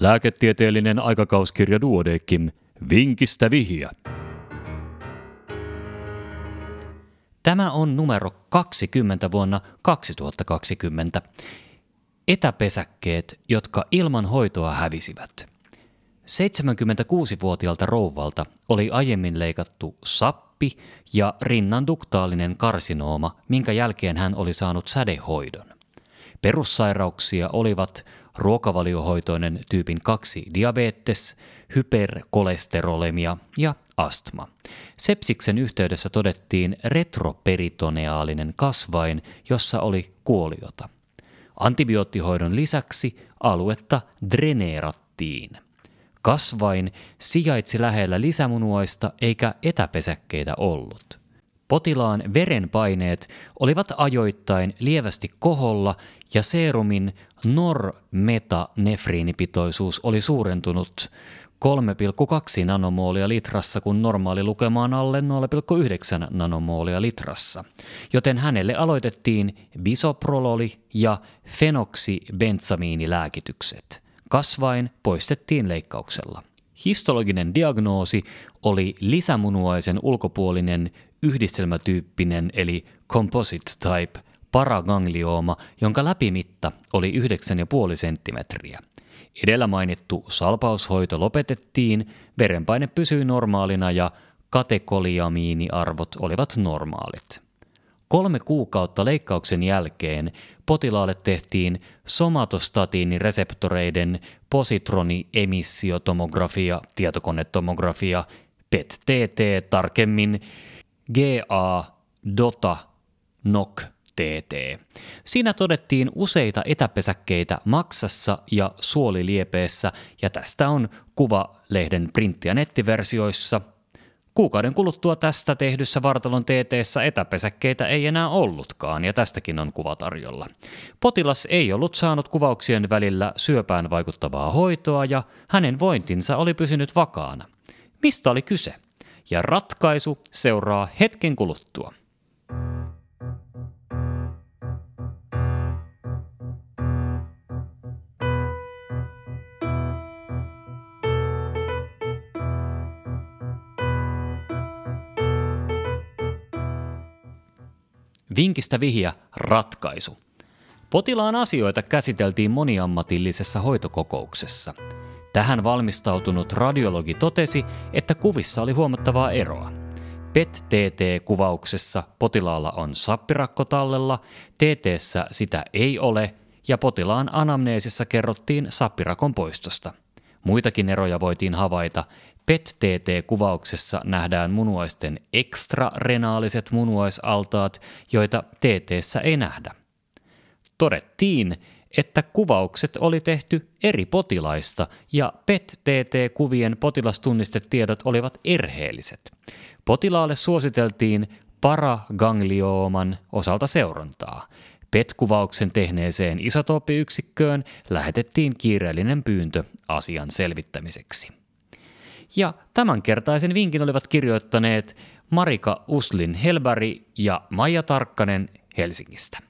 Lääketieteellinen aikakauskirja Duodekim. Vinkistä vihja. Tämä on numero 20 vuonna 2020. Etäpesäkkeet, jotka ilman hoitoa hävisivät. 76-vuotiaalta rouvalta oli aiemmin leikattu sappi ja rinnan duktaalinen karsinooma, minkä jälkeen hän oli saanut sädehoidon. Perussairauksia olivat ruokavaliohoitoinen tyypin 2 diabetes, hyperkolesterolemia ja astma. Sepsiksen yhteydessä todettiin retroperitoneaalinen kasvain, jossa oli kuoliota. Antibioottihoidon lisäksi aluetta dreneerattiin. Kasvain sijaitsi lähellä lisämunuaista eikä etäpesäkkeitä ollut. Potilaan verenpaineet olivat ajoittain lievästi koholla ja seerumin normetanefriinipitoisuus oli suurentunut 3,2 nanomoolia litrassa, kun normaali lukema on alle 0,9 nanomoolia litrassa. Joten hänelle aloitettiin bisoprololi ja fenoksibensamiinilääkitykset. Kasvain poistettiin leikkauksella. Histologinen diagnoosi oli lisämunuaisen ulkopuolinen yhdistelmätyyppinen eli composite type paragangliooma, jonka läpimitta oli 9,5 senttimetriä. Edellä mainittu salpaushoito lopetettiin, verenpaine pysyi normaalina ja katekoliamiiniarvot olivat normaalit. Kolme kuukautta leikkauksen jälkeen potilaalle tehtiin somatostatiinireseptoreiden positroniemissiotomografia, tietokonetomografia, PET-TT tarkemmin GA-DOTA NOC TT. Siinä todettiin useita etäpesäkkeitä maksassa ja suoliliepeessä ja tästä on kuva lehden printti- ja nettiversioissa. Kuukauden kuluttua tästä tehdyssä vartalon TT etäpesäkkeitä ei enää ollutkaan ja tästäkin on kuva tarjolla. Potilas ei ollut saanut kuvauksien välillä syöpään vaikuttavaa hoitoa ja hänen vointinsa oli pysynyt vakaana. Mistä oli kyse? Ja ratkaisu seuraa hetken kuluttua. Vinkistä vihja ratkaisu. Potilaan asioita käsiteltiin moniammatillisessa hoitokokouksessa. Tähän valmistautunut radiologi totesi, että kuvissa oli huomattavaa eroa. PET-TT-kuvauksessa potilaalla on sappirakko tallella, tt sitä ei ole ja potilaan anamneesissa kerrottiin sappirakon poistosta. Muitakin eroja voitiin havaita, PET-TT-kuvauksessa nähdään munuaisten ekstrarenaaliset munuaisaltaat, joita tt ei nähdä. Todettiin, että kuvaukset oli tehty eri potilaista ja PET-TT-kuvien potilastunnistetiedot olivat erheelliset. Potilaalle suositeltiin paragangliooman osalta seurantaa. PET-kuvauksen tehneeseen isotooppiyksikköön lähetettiin kiireellinen pyyntö asian selvittämiseksi. Ja tämänkertaisen vinkin olivat kirjoittaneet Marika Uslin Helbari ja Maija Tarkkanen Helsingistä.